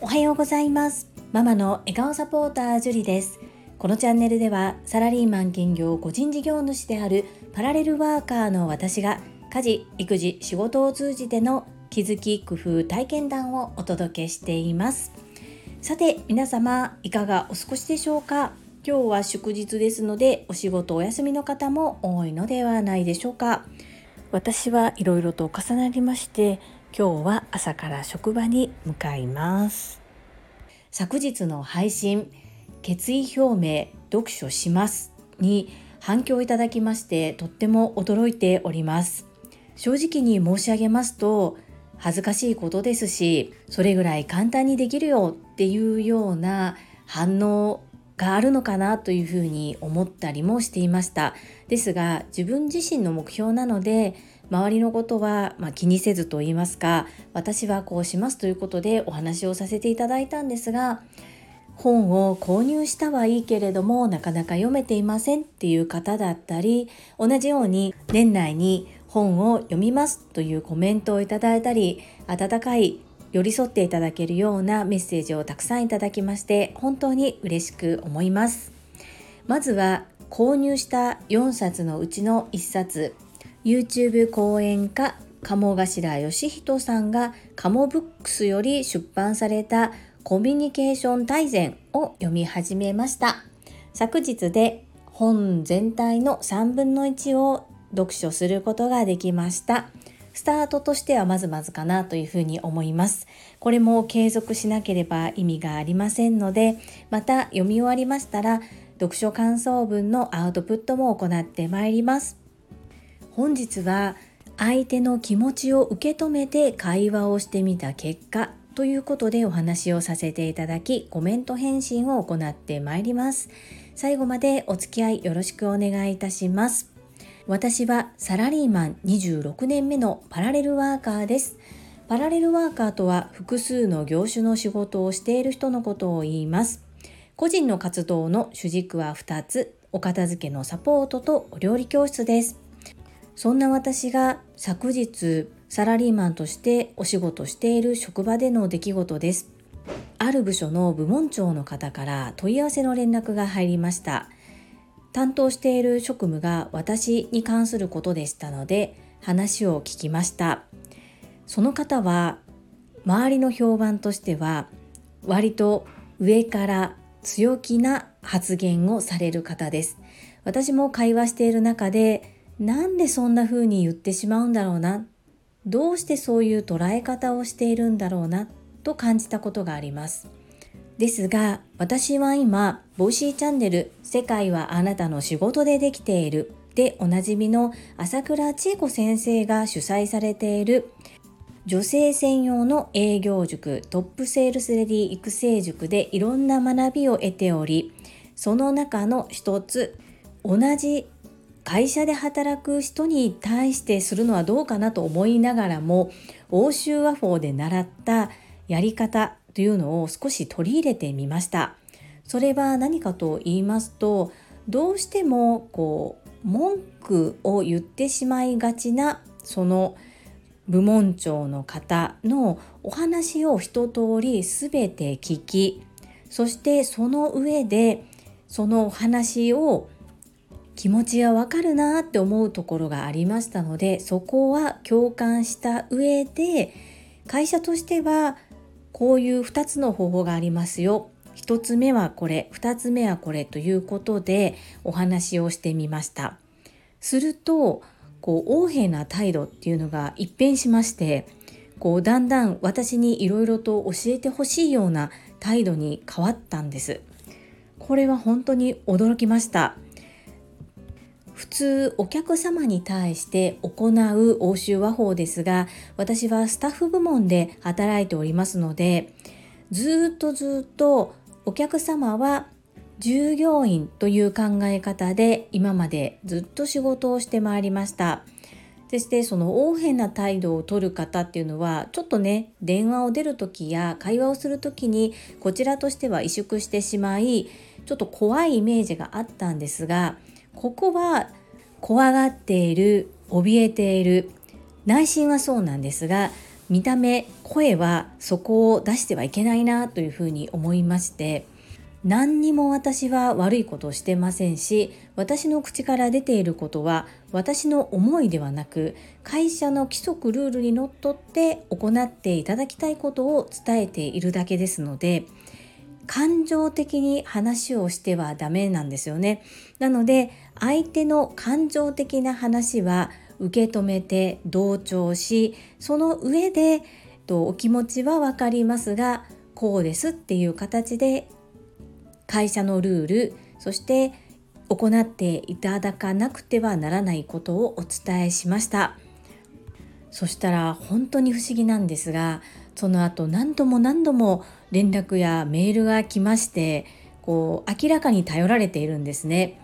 おはようございます。ママの笑顔サポータージュリです。このチャンネルではサラリーマン兼業個人事業主であるパラレルワーカーの私が家事育児仕事を通じての気づき工夫体験談をお届けしています。さて皆様いかがお過ごしでしょうか？今日は祝日ですのでお仕事お休みの方も多いのではないでしょうか？私はいろいろと重なりまして今日は朝から職場に向かいます。昨日の配信決意表明読書しますに反響いただきましてとっても驚いております。正直に申し上げますと恥ずかしいことですしそれぐらい簡単にできるよっていうような反応があるのかなというふうに思ったりもしていました。ですが自分自身の目標なので周りのことは、ま気にせずと言いますか私はこうしますということでお話をさせていただいたんですが本を購入したはいいけれどもなかなか読めていませんっていう方だったり同じように年内に本を読みますというコメントをいただいたり温かい寄り添っていただけるようなメッセージをたくさんいただきまして本当に嬉しく思います。まずは購入した4冊のうちの1冊 YouTube 講演家鴨頭義人さんがカモブックスより出版されたコミュニケーション大全を読み始めました。昨日で本全体の3分の1を読書することができました。スタートとしてはまずまずかなというふうに思います。これも継続しなければ意味がありませんので、また読み終わりましたら、読書感想文のアウトプットも行ってまいります。本日は相手の気持ちを受け止めて会話をしてみた結果ということでお話をさせていただきコメント返信を行ってまいります最後までお付き合いよろしくお願いいたします私はサラリーマン26年目のパラレルワーカーです。パラレルワーカーとは複数の業種の仕事をしている人のことを言います。個人の活動の主軸は2つ、お片付けのサポートとお料理教室です。そんな私が昨日サラリーマンとしてお仕事している職場での出来事です。ある部署の部門長の方から問い合わせの連絡が入りました。担当している職務が私に関することでしたので話を聞きました。その方は周りの評判としては割と上から強気な発言をされる方です。私も会話している中でなんでそんな風に言ってしまうんだろうな？どうしてそういう捉え方をしているんだろうな？と感じたことがあります。ですが私は今ボイシーチャンネル世界はあなたの仕事でできているでおなじみの朝倉千恵子先生が主催されている女性専用の営業塾トップセールスレディ育成塾でいろんな学びを得ておりその中の一つ同じ会社で働く人に対してするのはどうかなと思いながらも欧州和法で習ったやり方というのを少し取り入れてみました。それは何かと言いますとどうしてもこう文句を言ってしまいがちなその部門長の方のお話を一通り全て聞きそしてその上でそのお話を気持ちはわかるなって思うところがありましたのでそこは共感した上で会社としてはこういう2つの方法がありますよ。1つ目はこれ。2つ目はこれということでお話をしてみました。するとこう横柄な態度っていうのが一変しましてこうだんだん私にいろいろと教えてほしいような態度に変わったんです。これは本当に驚きました。普通お客様に対して行う欧州和法ですが私はスタッフ部門で働いておりますのでずっとずっとお客様は従業員という考え方で今までずっと仕事をしてまいりました。そしてその横柄な態度を取る方っていうのはちょっとね電話を出る時や会話をする時にこちらとしては萎縮してしまいちょっと怖いイメージがあったんですがここは怖がっている怯えている内心はそうなんですが見た目声はそこを出してはいけないなというふうに思いまして何にも私は悪いことをしてませんし私の口から出ていることは私の思いではなく会社の規則ルールにのっとって行っていただきたいことを伝えているだけですので感情的に話をしてはダメなんですよね。なので相手の感情的な話は受け止めて同調しその上でとお気持ちは分かりますがこうですっていう形で会社のルールそして行っていただかなくてはならないことをお伝えしました。そしたら本当に不思議なんですがその後何度も何度も連絡やメールが来ましてこう明らかに頼られているんですね。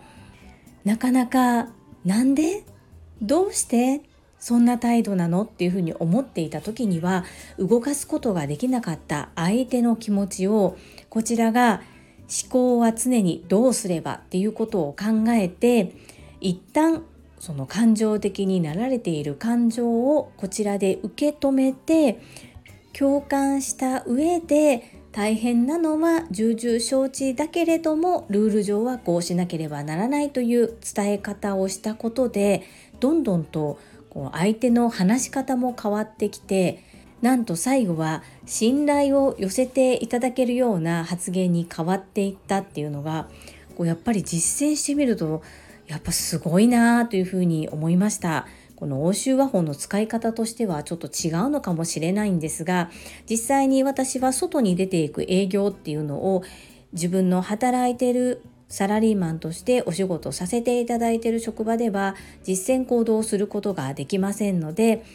なかなかなんで？どうして？そんな態度なの？っていうふうに思っていた時には動かすことができなかった相手の気持ちをこちらが思考は常にどうすればっていうことを考えて一旦その感情的になられている感情をこちらで受け止めて共感した上で大変なのは重々承知だけれどもルール上はこうしなければならないという伝え方をしたことでどんどんとこう相手の話し方も変わってきてなんと最後は信頼を寄せていただけるような発言に変わっていったっていうのがこうやっぱり実践してみるとやっぱすごいなというふうに思いました。この欧州和法の使い方としてはちょっと違うのかもしれないんですが実際に私は外に出ていく営業っていうのを自分の働いてるサラリーマンとしてお仕事させていただいている職場では実践行動をすることができませんので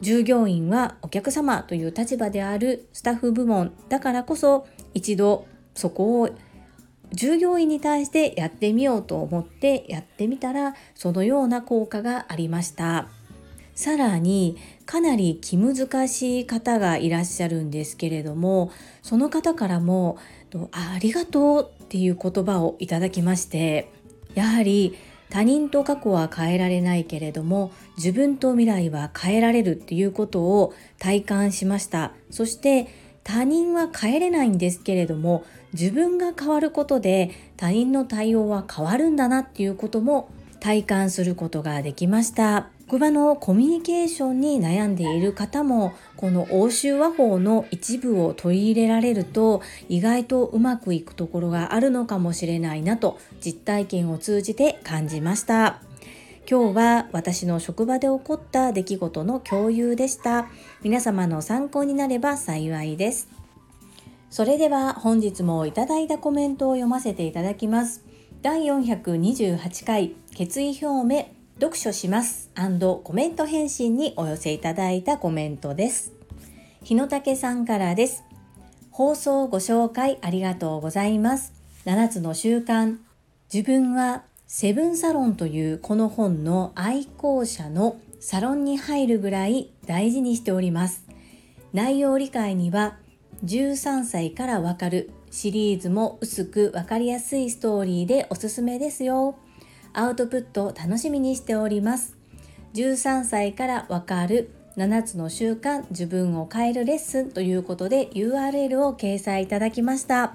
従業員はお客様という立場であるスタッフ部門だからこそ一度そこを従業員に対してやってみようと思ってやってみたらそのような効果がありました。さらにかなり気難しい方がいらっしゃるんですけれどもその方からもありがとうっていう言葉をいただきましてやはり他人と過去は変えられないけれども自分と未来は変えられるっていうことを体感しました。そして他人は変えれないんですけれども自分が変わることで他人の対応は変わるんだなっていうことも体感することができました。職場のコミュニケーションに悩んでいる方もこの欧州和法の一部を取り入れられると意外とうまくいくところがあるのかもしれないなと実体験を通じて感じました。今日は私の職場で起こった出来事の共有でした。皆様の参考になれば幸いです。それでは本日もいただいたコメントを読ませていただきます第428回決意表明読書しますコメント返信にお寄せいただいたコメントです。日野武さんからです。放送ご紹介ありがとうございます。7つの習慣。自分はセブンサロンというこの本の愛好者のサロンに入るぐらい大事にしております。内容理解には13歳からわかるシリーズも薄くわかりやすいストーリーでおすすめですよ。アウトプット楽しみにしております。13歳からわかる7つの習慣自分を変えるレッスンということで URL を掲載いただきました。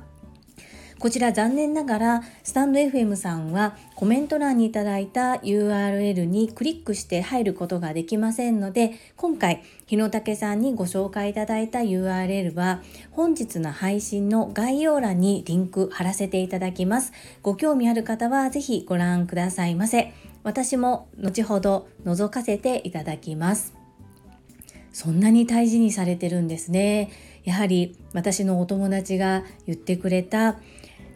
こちら残念ながらスタンド FM さんはコメント欄にいただいた URL にクリックして入ることができませんので今回日野武さんにご紹介いただいた URL は本日の配信の概要欄にリンク貼らせていただきます。ご興味ある方はぜひご覧くださいませ。私も後ほど覗かせていただきます。そんなに大事にされてるんですね。やはり私のお友達が言ってくれた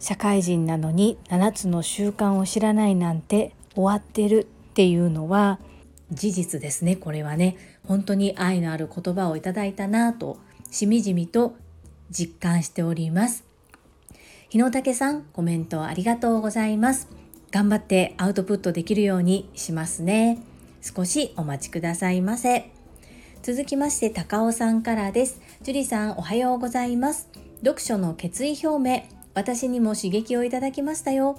社会人なのに7つの習慣を知らないなんて終わってるっていうのは事実ですね。これはね。本当に愛のある言葉をいただいたなとしみじみと実感しております。日野武さんコメントありがとうございます。頑張ってアウトプットできるようにしますね。少しお待ちくださいませ。続きまして高尾さんからです。樹里さんおはようございます。読書の決意表明。私にも刺激をいただきましたよ。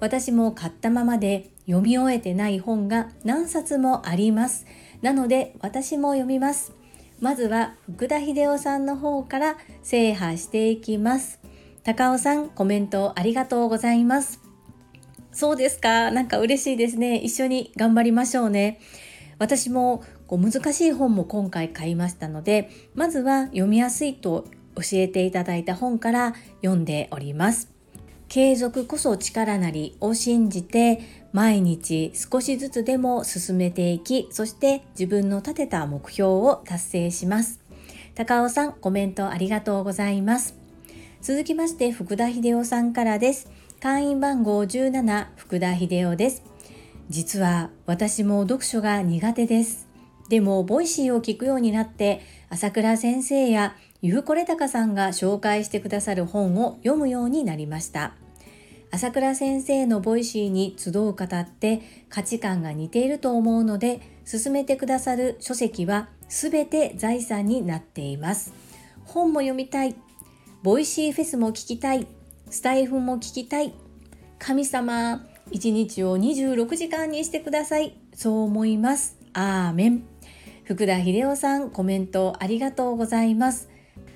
私も買ったままで読み終えてない本が何冊もあります。なので私も読みます。まずは福田秀夫さんの方から制覇していきます。高尾さんコメントありがとうございます。そうですか。なんか嬉しいですね。一緒に頑張りましょうね。私もこう難しい本も今回買いましたのでまずは読みやすいと教えていただいた本から読んでおります。継続こそ力なりを信じて毎日少しずつでも進めていきそして自分の立てた目標を達成します。高尾さんコメントありがとうございます。続きまして福田秀夫さんからです。会員番号17福田秀夫です。実は私も読書が苦手です。でも Voicy を聞くようになって朝倉先生やゆうこれたかさんが紹介してくださる本を読むようになりました。朝倉先生の Voicy に集う方って価値観が似ていると思うので勧めてくださる書籍は全て財産になっています。本も読みたい。 Voicy フェスも聞きたい。スタエフも聞きたい。神様一日を26時間にしてください。そう思います。アーメン。福田秀夫さんコメントありがとうございます。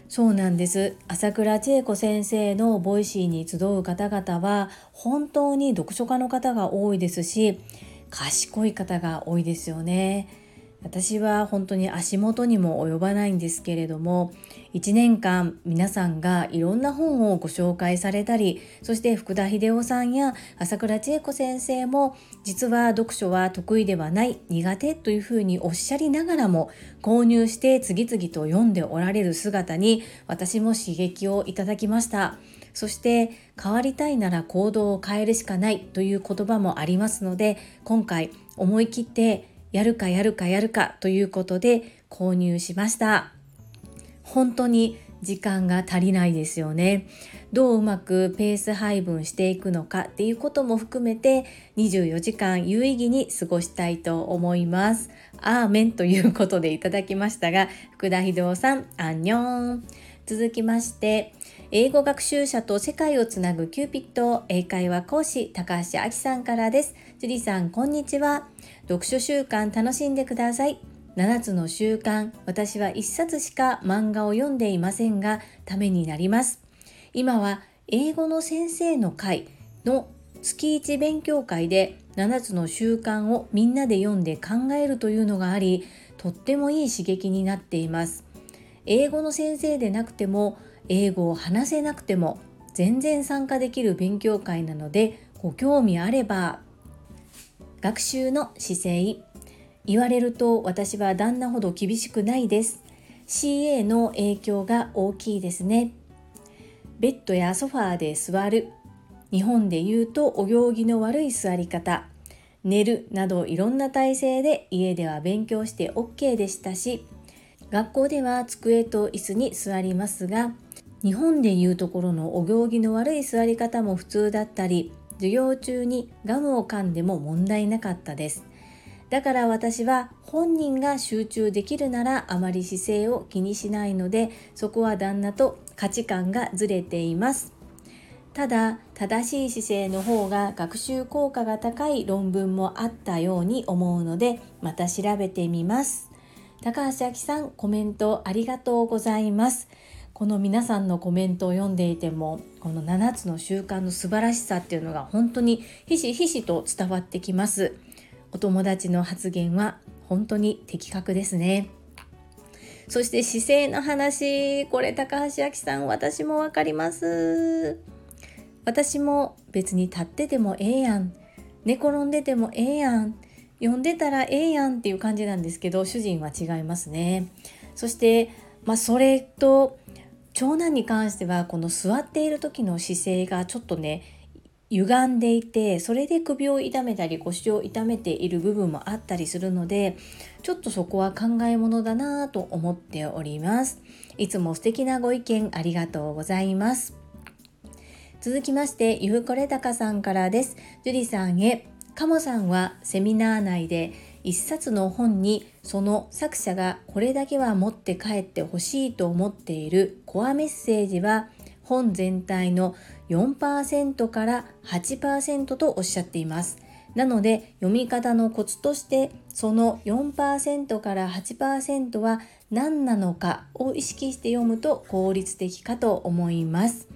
そうなんです。朝倉千恵子先生の Voicy に集う方々は本当に読書家の方が多いですし賢い方が多いですよね。私は本当に足元にも及ばないんですけれども1年間皆さんがいろんな本をご紹介されたりそして福田秀夫さんや朝倉千恵子先生も実は読書は得意ではない苦手というふうにおっしゃりながらも購入して次々と読んでおられる姿に私も刺激をいただきました。そして変わりたいなら行動を変えるしかないという言葉もありますので今回思い切ってやるかやるかやるかということで購入しました。本当に時間が足りないですよね。どううまくペース配分していくのかっていうことも含めて24時間有意義に過ごしたいと思います。アーメンということでいただきましたが、福田秀夫さん、アンニョン。続きまして、英語学習者と世界をつなぐキューピット英会話講師高橋明さんからです。樹里さん、こんにちは。読書習慣楽しんでください。7つの習慣私は1冊しか漫画を読んでいませんがためになります今は英語の先生の会の月1勉強会で7つの習慣をみんなで読んで考えるというのがありとってもいい刺激になっています英語の先生でなくても英語を話せなくても全然参加できる勉強会なのでご興味あれば学習の姿勢。言われると私は旦那ほど厳しくないです。CA の影響が大きいですね。ベッドやソファーで座る。日本で言うとお行儀の悪い座り方。寝るなどいろんな体勢で家では勉強して OK でしたし。学校では机と椅子に座りますが日本でいうところのお行儀の悪い座り方も普通だったり授業中にガムを噛んでも問題なかったです。だから私は本人が集中できるならあまり姿勢を気にしないのでそこは旦那と価値観がずれています。ただ正しい姿勢の方が学習効果が高い論文もあったように思うのでまた調べてみます。高橋明さんコメントありがとうございます。この皆さんのコメントを読んでいてもこの7つの習慣の素晴らしさっていうのが本当にひしひしと伝わってきますお友達の発言は本当に的確ですね。そして姿勢の話、これ高橋明さん、私もわかります。私も別に立っててもええやん。寝転んでてもええやん。読んでたらええやんっていう感じなんですけど、主人は違いますね。そして、まあ、それと、長男に関してはこの座っている時の姿勢がちょっとね歪んでいてそれで首を痛めたり腰を痛めている部分もあったりするのでちょっとそこは考えものだなぁと思っております。いつも素敵なご意見ありがとうございます。続きましてゆうこれたかさんからです。樹里さんへ。カモさんはセミナー内で一冊の本にその作者がこれだけは持って帰ってほしいと思っているコアメッセージは本全体の4%から8%とおっしゃっています。なので読み方のコツとしてその4%から8%は何なのかを意識して読むと効率的かと思います。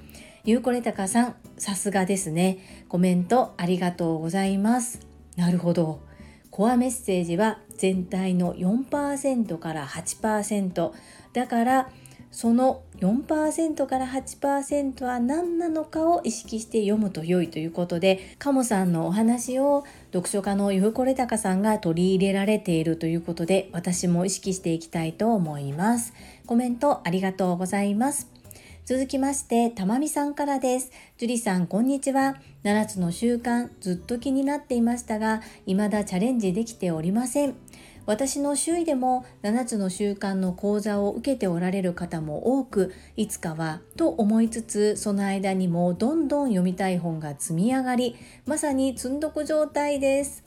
ゆうこれたかさん、さすがですね。コメントありがとうございます。なるほど。コアメッセージは全体の4%から8%だからその4%から8%は何なのかを意識して読むと良いということでカモさんのお話を読書家のゆうこれたかさんが取り入れられているということで私も意識していきたいと思います。コメントありがとうございます。続きまして、たまみさんからです。樹里さん、こんにちは。7つの習慣、ずっと気になっていましたが、未だチャレンジできておりません。私の周囲でも7つの習慣の講座を受けておられる方も多くいつかはと思いつつその間にもどんどん読みたい本が積み上がりまさに積んどく状態です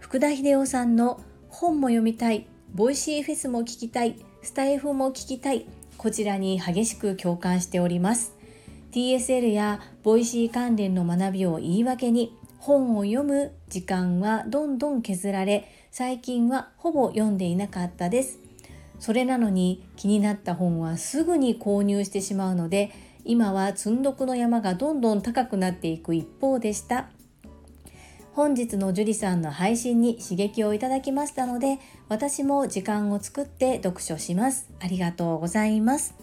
福田秀夫さんの本も読みたい Voicy フェスも聞きたいスタエフも聞きたいこちらに激しく共感しております TSL や Voicy 関連の学びを言い訳に本を読む時間はどんどん削られ最近はほぼ読んでいなかったです。それなのに気になった本はすぐに購入してしまうので今は積んどくの山がどんどん高くなっていく一方でした。本日の樹里さんの配信に刺激をいただきましたので私も時間を作って読書します。ありがとうございます。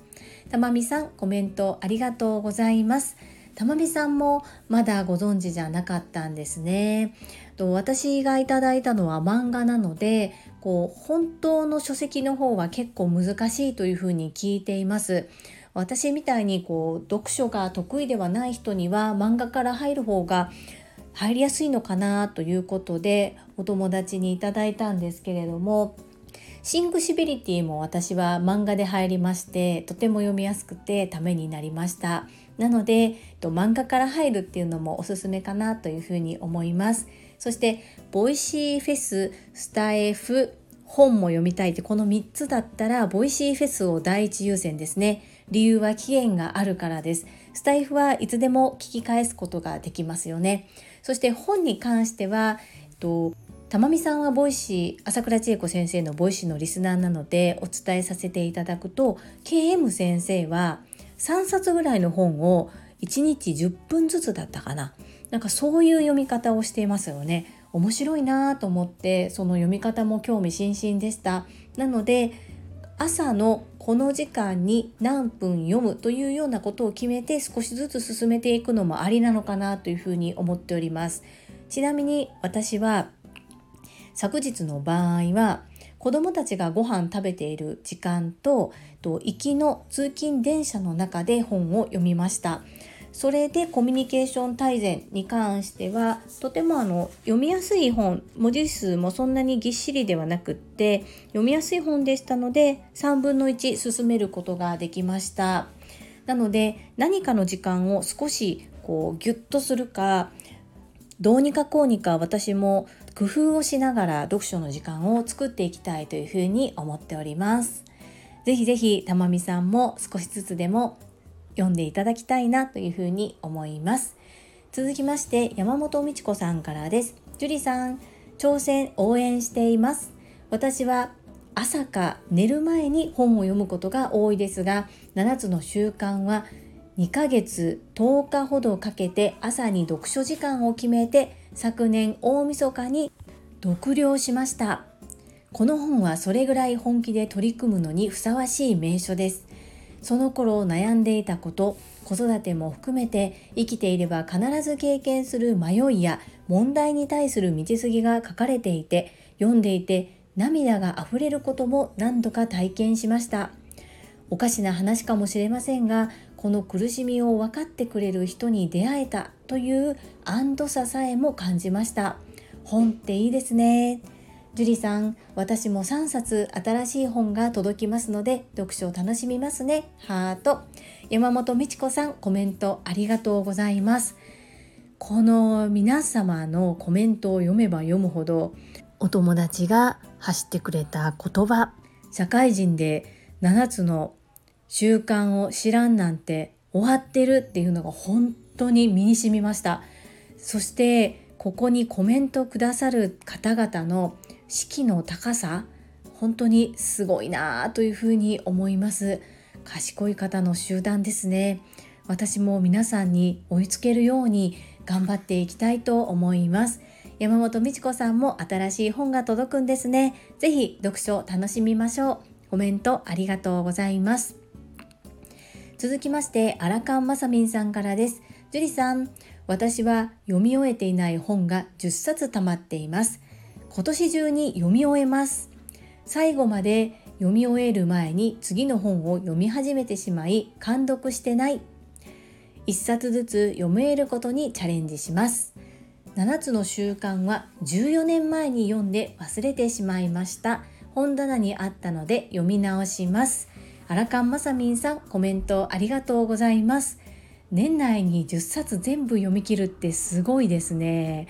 たまみさんコメントありがとうございます。たまみさんもまだご存知じゃなかったんですね。私がいただいたのは漫画なのでこう本当の書籍の方は結構難しいというふうに聞いています。私みたいにこう読書が得意ではない人には漫画から入る方が入りやすいのかなということでお友達にいただいたんですけれどもシングシビリティも私は漫画で入りましてとても読みやすくてためになりました。なので漫画から入るっていうのもおすすめかなというふうに思います。そして Voicy フェススタエフ本も読みたいってこの3つだったら Voicy フェスを第一優先ですね。理由は期限があるからです。スタエフはいつでも聞き返すことができますよね。そして本に関しては、えっと、たまみさんは Voicy 朝倉千恵子先生の Voicy のリスナーなのでお伝えさせていただくと KM 先生は3冊ぐらいの本を1日10分ずつだったかな。なんかそういう読み方をしていますよね。面白いなと思ってその読み方も興味津々でした。なので朝のこの時間に何分読むというようなことを決めて少しずつ進めていくのもありなのかなというふうに思っております。ちなみに私は昨日の場合は子どもたちがご飯食べている時間と行きの通勤電車の中で本を読みました。それでコミュニケーション大全に関してはとてもあの読みやすい本文字数もそんなにぎっしりではなくって読みやすい本でしたので3分の1進めることができましたなので何かの時間を少しこうギュッとするかどうにかこうにか私も工夫をしながら読書の時間を作っていきたいというふうに思っております。ぜひぜひたまみさんも少しずつでも読んでいただきたいなというふうに思います。続きまして山本美智子さんからです。樹里さん、挑戦応援しています。私は朝か寝る前に本を読むことが多いですが、7つの習慣は2ヶ月10日ほどかけて朝に読書時間を決めて昨年大晦日に読了しました。この本はそれぐらい本気で取り組むのにふさわしい名所です。その頃悩んでいたこと子育ても含めて生きていれば必ず経験する迷いや問題に対する道筋が書かれていて読んでいて涙があふれることも何度か体験しました。おかしな話かもしれませんがこの苦しみを分かってくれる人に出会えたという安堵ささえも感じました。本っていいですね。樹里さん、私も3冊新しい本が届きますので、読書を楽しみますね。ハート。山本美智子さん、コメントありがとうございます。この皆様のコメントを読めば読むほど、お友達が発してくれた言葉、社会人で7つの習慣を知らんなんて終わってるっていうのが本当に身に染みました。そしてここにコメントくださる方々の士気の高さ本当にすごいなあというふうに思います。賢い方の集団ですね。私も皆さんに追いつけるように頑張っていきたいと思います。山本美智子さんも新しい本が届くんですね。ぜひ読書楽しみましょう。コメントありがとうございます。続きましてアラカンマサミンさんからです。樹里さん私は読み終えていない本が10冊溜まっています。今年中に読み終えます。最後まで読み終える前に次の本を読み始めてしまい感読してない。1冊ずつ読めることにチャレンジします。7つの習慣は14年前に読んで忘れてしまいました。本棚にあったので読み直します。アラカンマサミンさんコメントありがとうございます。年内に10冊全部読み切るってすごいですね。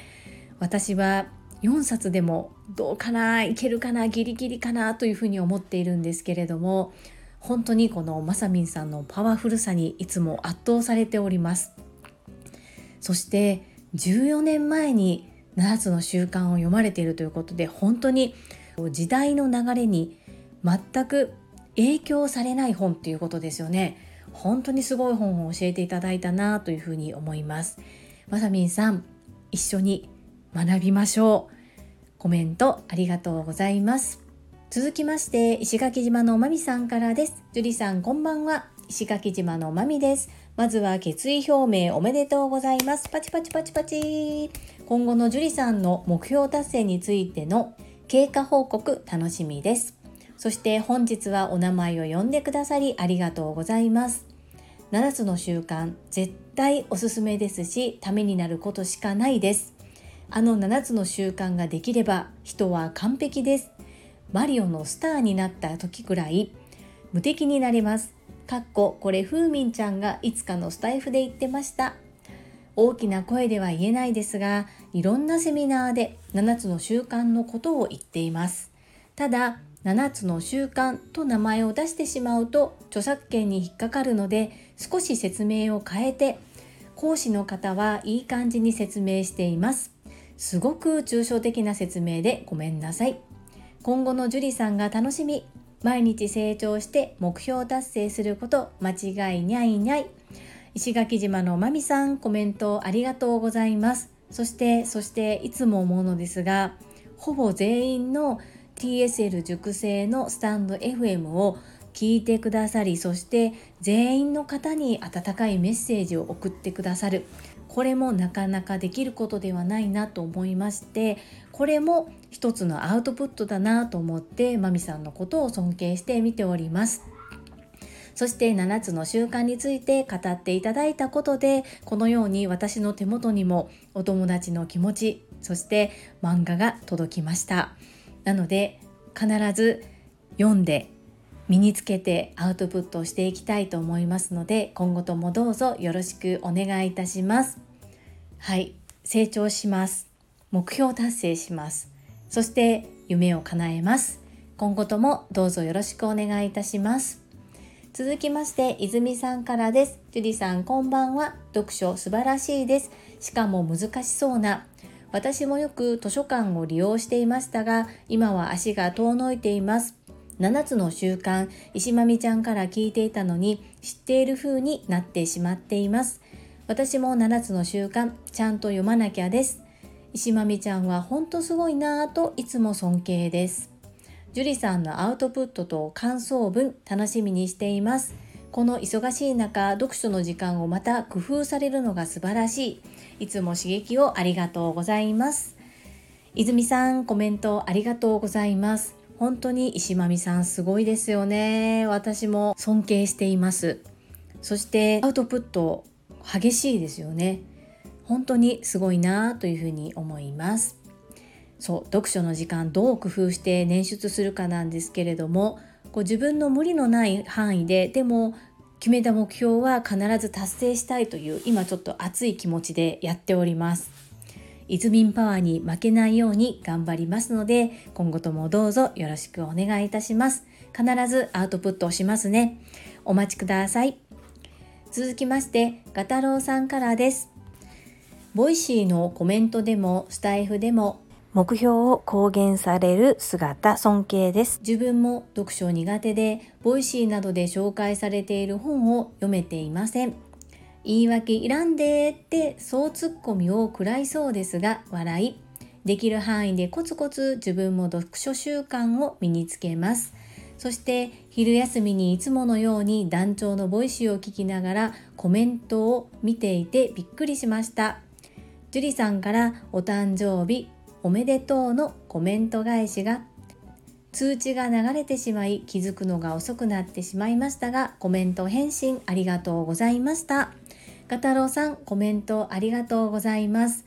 私は4冊でもどうかないけるかなギリギリかなというふうに思っているんですけれども本当にこのまさみんさんのパワフルさにいつも圧倒されております。そして14年前に7つの習慣を読まれているということで本当に時代の流れに全く影響されない本ということですよね。本当にすごい本を教えていただいたなというふうに思います。まさみんさん一緒に学びましょう。コメントありがとうございます。続きまして石垣島のまみさんからです。樹里さんこんばんは。石垣島のまみです。まずは決意表明おめでとうございます。パチパチパチパチ。今後の樹里さんの目標達成についての経過報告楽しみです。そして本日はお名前を呼んでくださりありがとうございます。7つの習慣絶対おすすめですしためになることしかないです。あの7つの習慣ができれば人は完璧です。マリオのスターになった時くらい無敵になれます。かっここれふーみんちゃんがいつかのスタイフで言ってました。大きな声では言えないですがいろんなセミナーで7つの習慣のことを言っています。ただ7つの習慣と名前を出してしまうと著作権に引っかかるので少し説明を変えて講師の方はいい感じに説明しています。すごく抽象的な説明でごめんなさい。今後の樹里さんが楽しみ毎日成長して目標達成すること間違いにゃいにゃい。石垣島のまみさんコメントありがとうございます。そしてそしていつも思うのですがほぼ全員の TSL 熟成のスタンド FM を聞いてくださりそして全員の方に温かいメッセージを送ってくださる。これもなかなかできることではないなと思いましてこれも一つのアウトプットだなと思ってまみさんのことを尊敬して見ております。そして7つの習慣について語っていただいたことでこのように私の手元にもお友達の気持ちそして漫画が届きました。なので必ず読んで身につけてアウトプットをしていきたいと思いますので今後ともどうぞよろしくお願いいたします。はい成長します。目標達成します。そして夢を叶えます。今後ともどうぞよろしくお願いいたします。続きまして泉さんからです。ジュディさんこんばんは。読書素晴らしいです。しかも難しそうな。私もよく図書館を利用していましたが今は足が遠のいています。7つの習慣石まみちゃんから聞いていたのに知っている風になってしまっています。私も7つの習慣ちゃんと読まなきゃです。石まみちゃんはほんとすごいなぁといつも尊敬です。樹里さんのアウトプットと感想文楽しみにしています。この忙しい中読書の時間をまた工夫されるのが素晴らしい。いつも刺激をありがとうございます。泉さんコメントありがとうございます。本当に石まみさんすごいですよね。私も尊敬しています。そしてアウトプット激しいですよね。本当にすごいなというふうに思います。そう読書の時間どう工夫して捻出するかなんですけれどもこう自分の無理のない範囲ででも決めた目標は必ず達成したいという今ちょっと熱い気持ちでやっております。イズミンパワーに負けないように頑張りますので今後ともどうぞよろしくお願いいたします。必ずアウトプットをしますね。お待ちください。続きましてガタロウさんからです。 Voicy のコメントでもスタエフでも目標を公言される姿尊敬です。自分も読書苦手で Voicy などで紹介されている本を読めていません言い訳いらんでってそうツッコミを食らいそうですが笑い。できる範囲でコツコツ自分も読書習慣を身につけます。そして昼休みにいつものように団長の Voicy を聞きながらコメントを見ていてびっくりしました。樹里さんからお誕生日おめでとうのコメント返しが通知が流れてしまい気づくのが遅くなってしまいましたがコメント返信ありがとうございました。ガタロウさんコメントありがとうございます。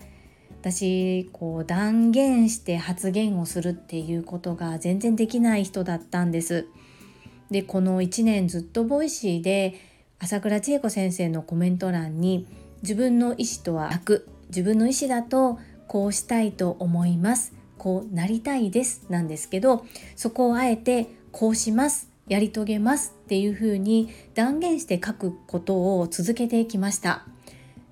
私こう断言して発言をするっていうことが全然できない人だったんです。でこの1年ずっと Voicy で朝倉千恵子先生のコメント欄に自分の意思とは悪自分の意思だとこうしたいと思いますこうなりたいですなんですけどそこをあえてこうしますやり遂げますっていうふうに断言して書くことを続けてきました。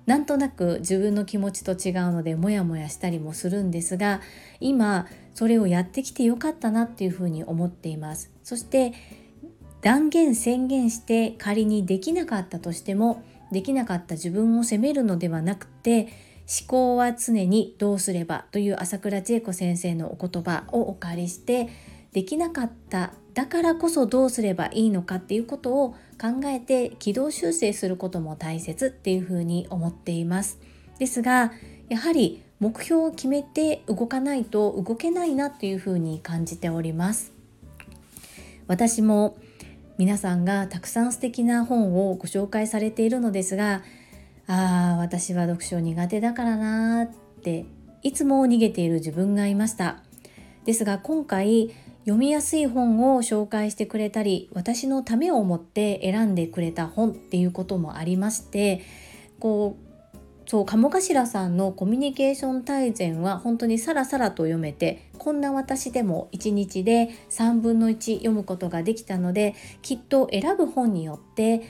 なんとなく自分の気持ちと違うのでモヤモヤしたりもするんですが今それをやってきてよかったなっていうふうに思っています。そして断言宣言して仮にできなかったとしてもできなかった自分を責めるのではなくて思考は常にどうすればという朝倉千恵子先生のお言葉をお借りしてできなかっただからこそどうすればいいのかっていうことを考えて軌道修正することも大切っていうふうに思っています。ですがやはり目標を決めて動かないと動けないなっていうふうに感じております。私も皆さんがたくさん素敵な本をご紹介されているのですがああ私は読書苦手だからなーっていつも逃げている自分がいましたですが今回読みやすい本を紹介してくれたり私のためを思って選んでくれた本っていうこともありましてこうそう鴨頭さんのコミュニケーション大全は本当にさらさらと読めてこんな私でも1日で3分の1読むことができたのできっと選ぶ本によって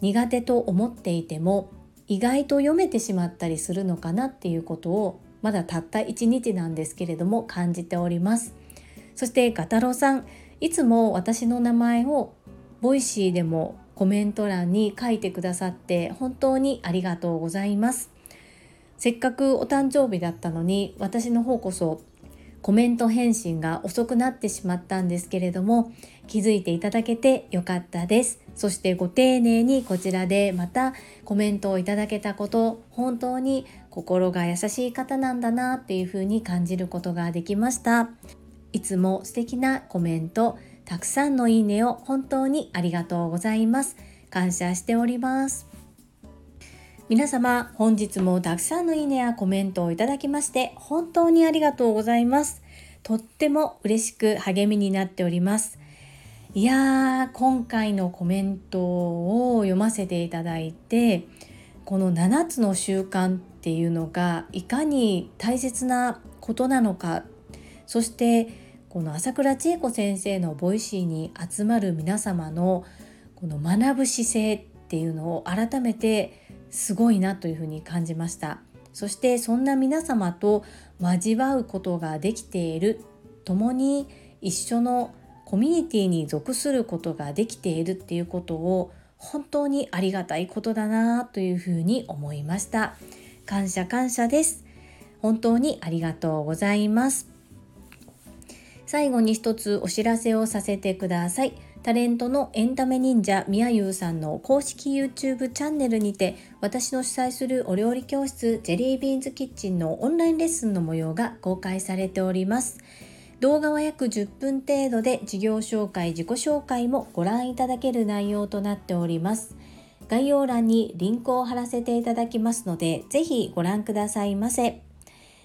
苦手と思っていても意外と読めてしまったりするのかなっていうことをまだたった1日なんですけれども感じております。そしてガタロウさんいつも私の名前をVoicy でもコメント欄に書いてくださって本当にありがとうございます。せっかくお誕生日だったのに私の方こそコメント返信が遅くなってしまったんですけれども気づいていただけてよかったです。そしてご丁寧にこちらでまたコメントをいただけたこと本当に心が優しい方なんだなっていうふうに感じることができました。いつも素敵なコメントたくさんのいいねを本当にありがとうございます。感謝しております。皆様本日もたくさんのいいねやコメントをいただきまして本当にありがとうございます。とっても嬉しく励みになっております。いやー今回のコメントを読ませていただいてこの7つの習慣っていうのがいかに大切なことなのかそしてこの朝倉千恵子先生の Voicy に集まる皆様のこの学ぶ姿勢っていうのを改めてすごいなというふうに感じました。そしてそんな皆様と交わうことができている。共に一緒のコミュニティに属することができているっていうことを本当にありがたいことだなというふうに思いました。感謝感謝です。本当にありがとうございます。最後に一つお知らせをさせてください。タレントのエンタメ忍者みやゆうさんの公式 YouTube チャンネルにて私の主催するお料理教室ジェリービーンズキッチンのオンラインレッスンの模様が公開されております。動画は約10分程度で事業紹介自己紹介もご覧いただける内容となっております。概要欄にリンクを貼らせていただきますのでぜひご覧くださいませ。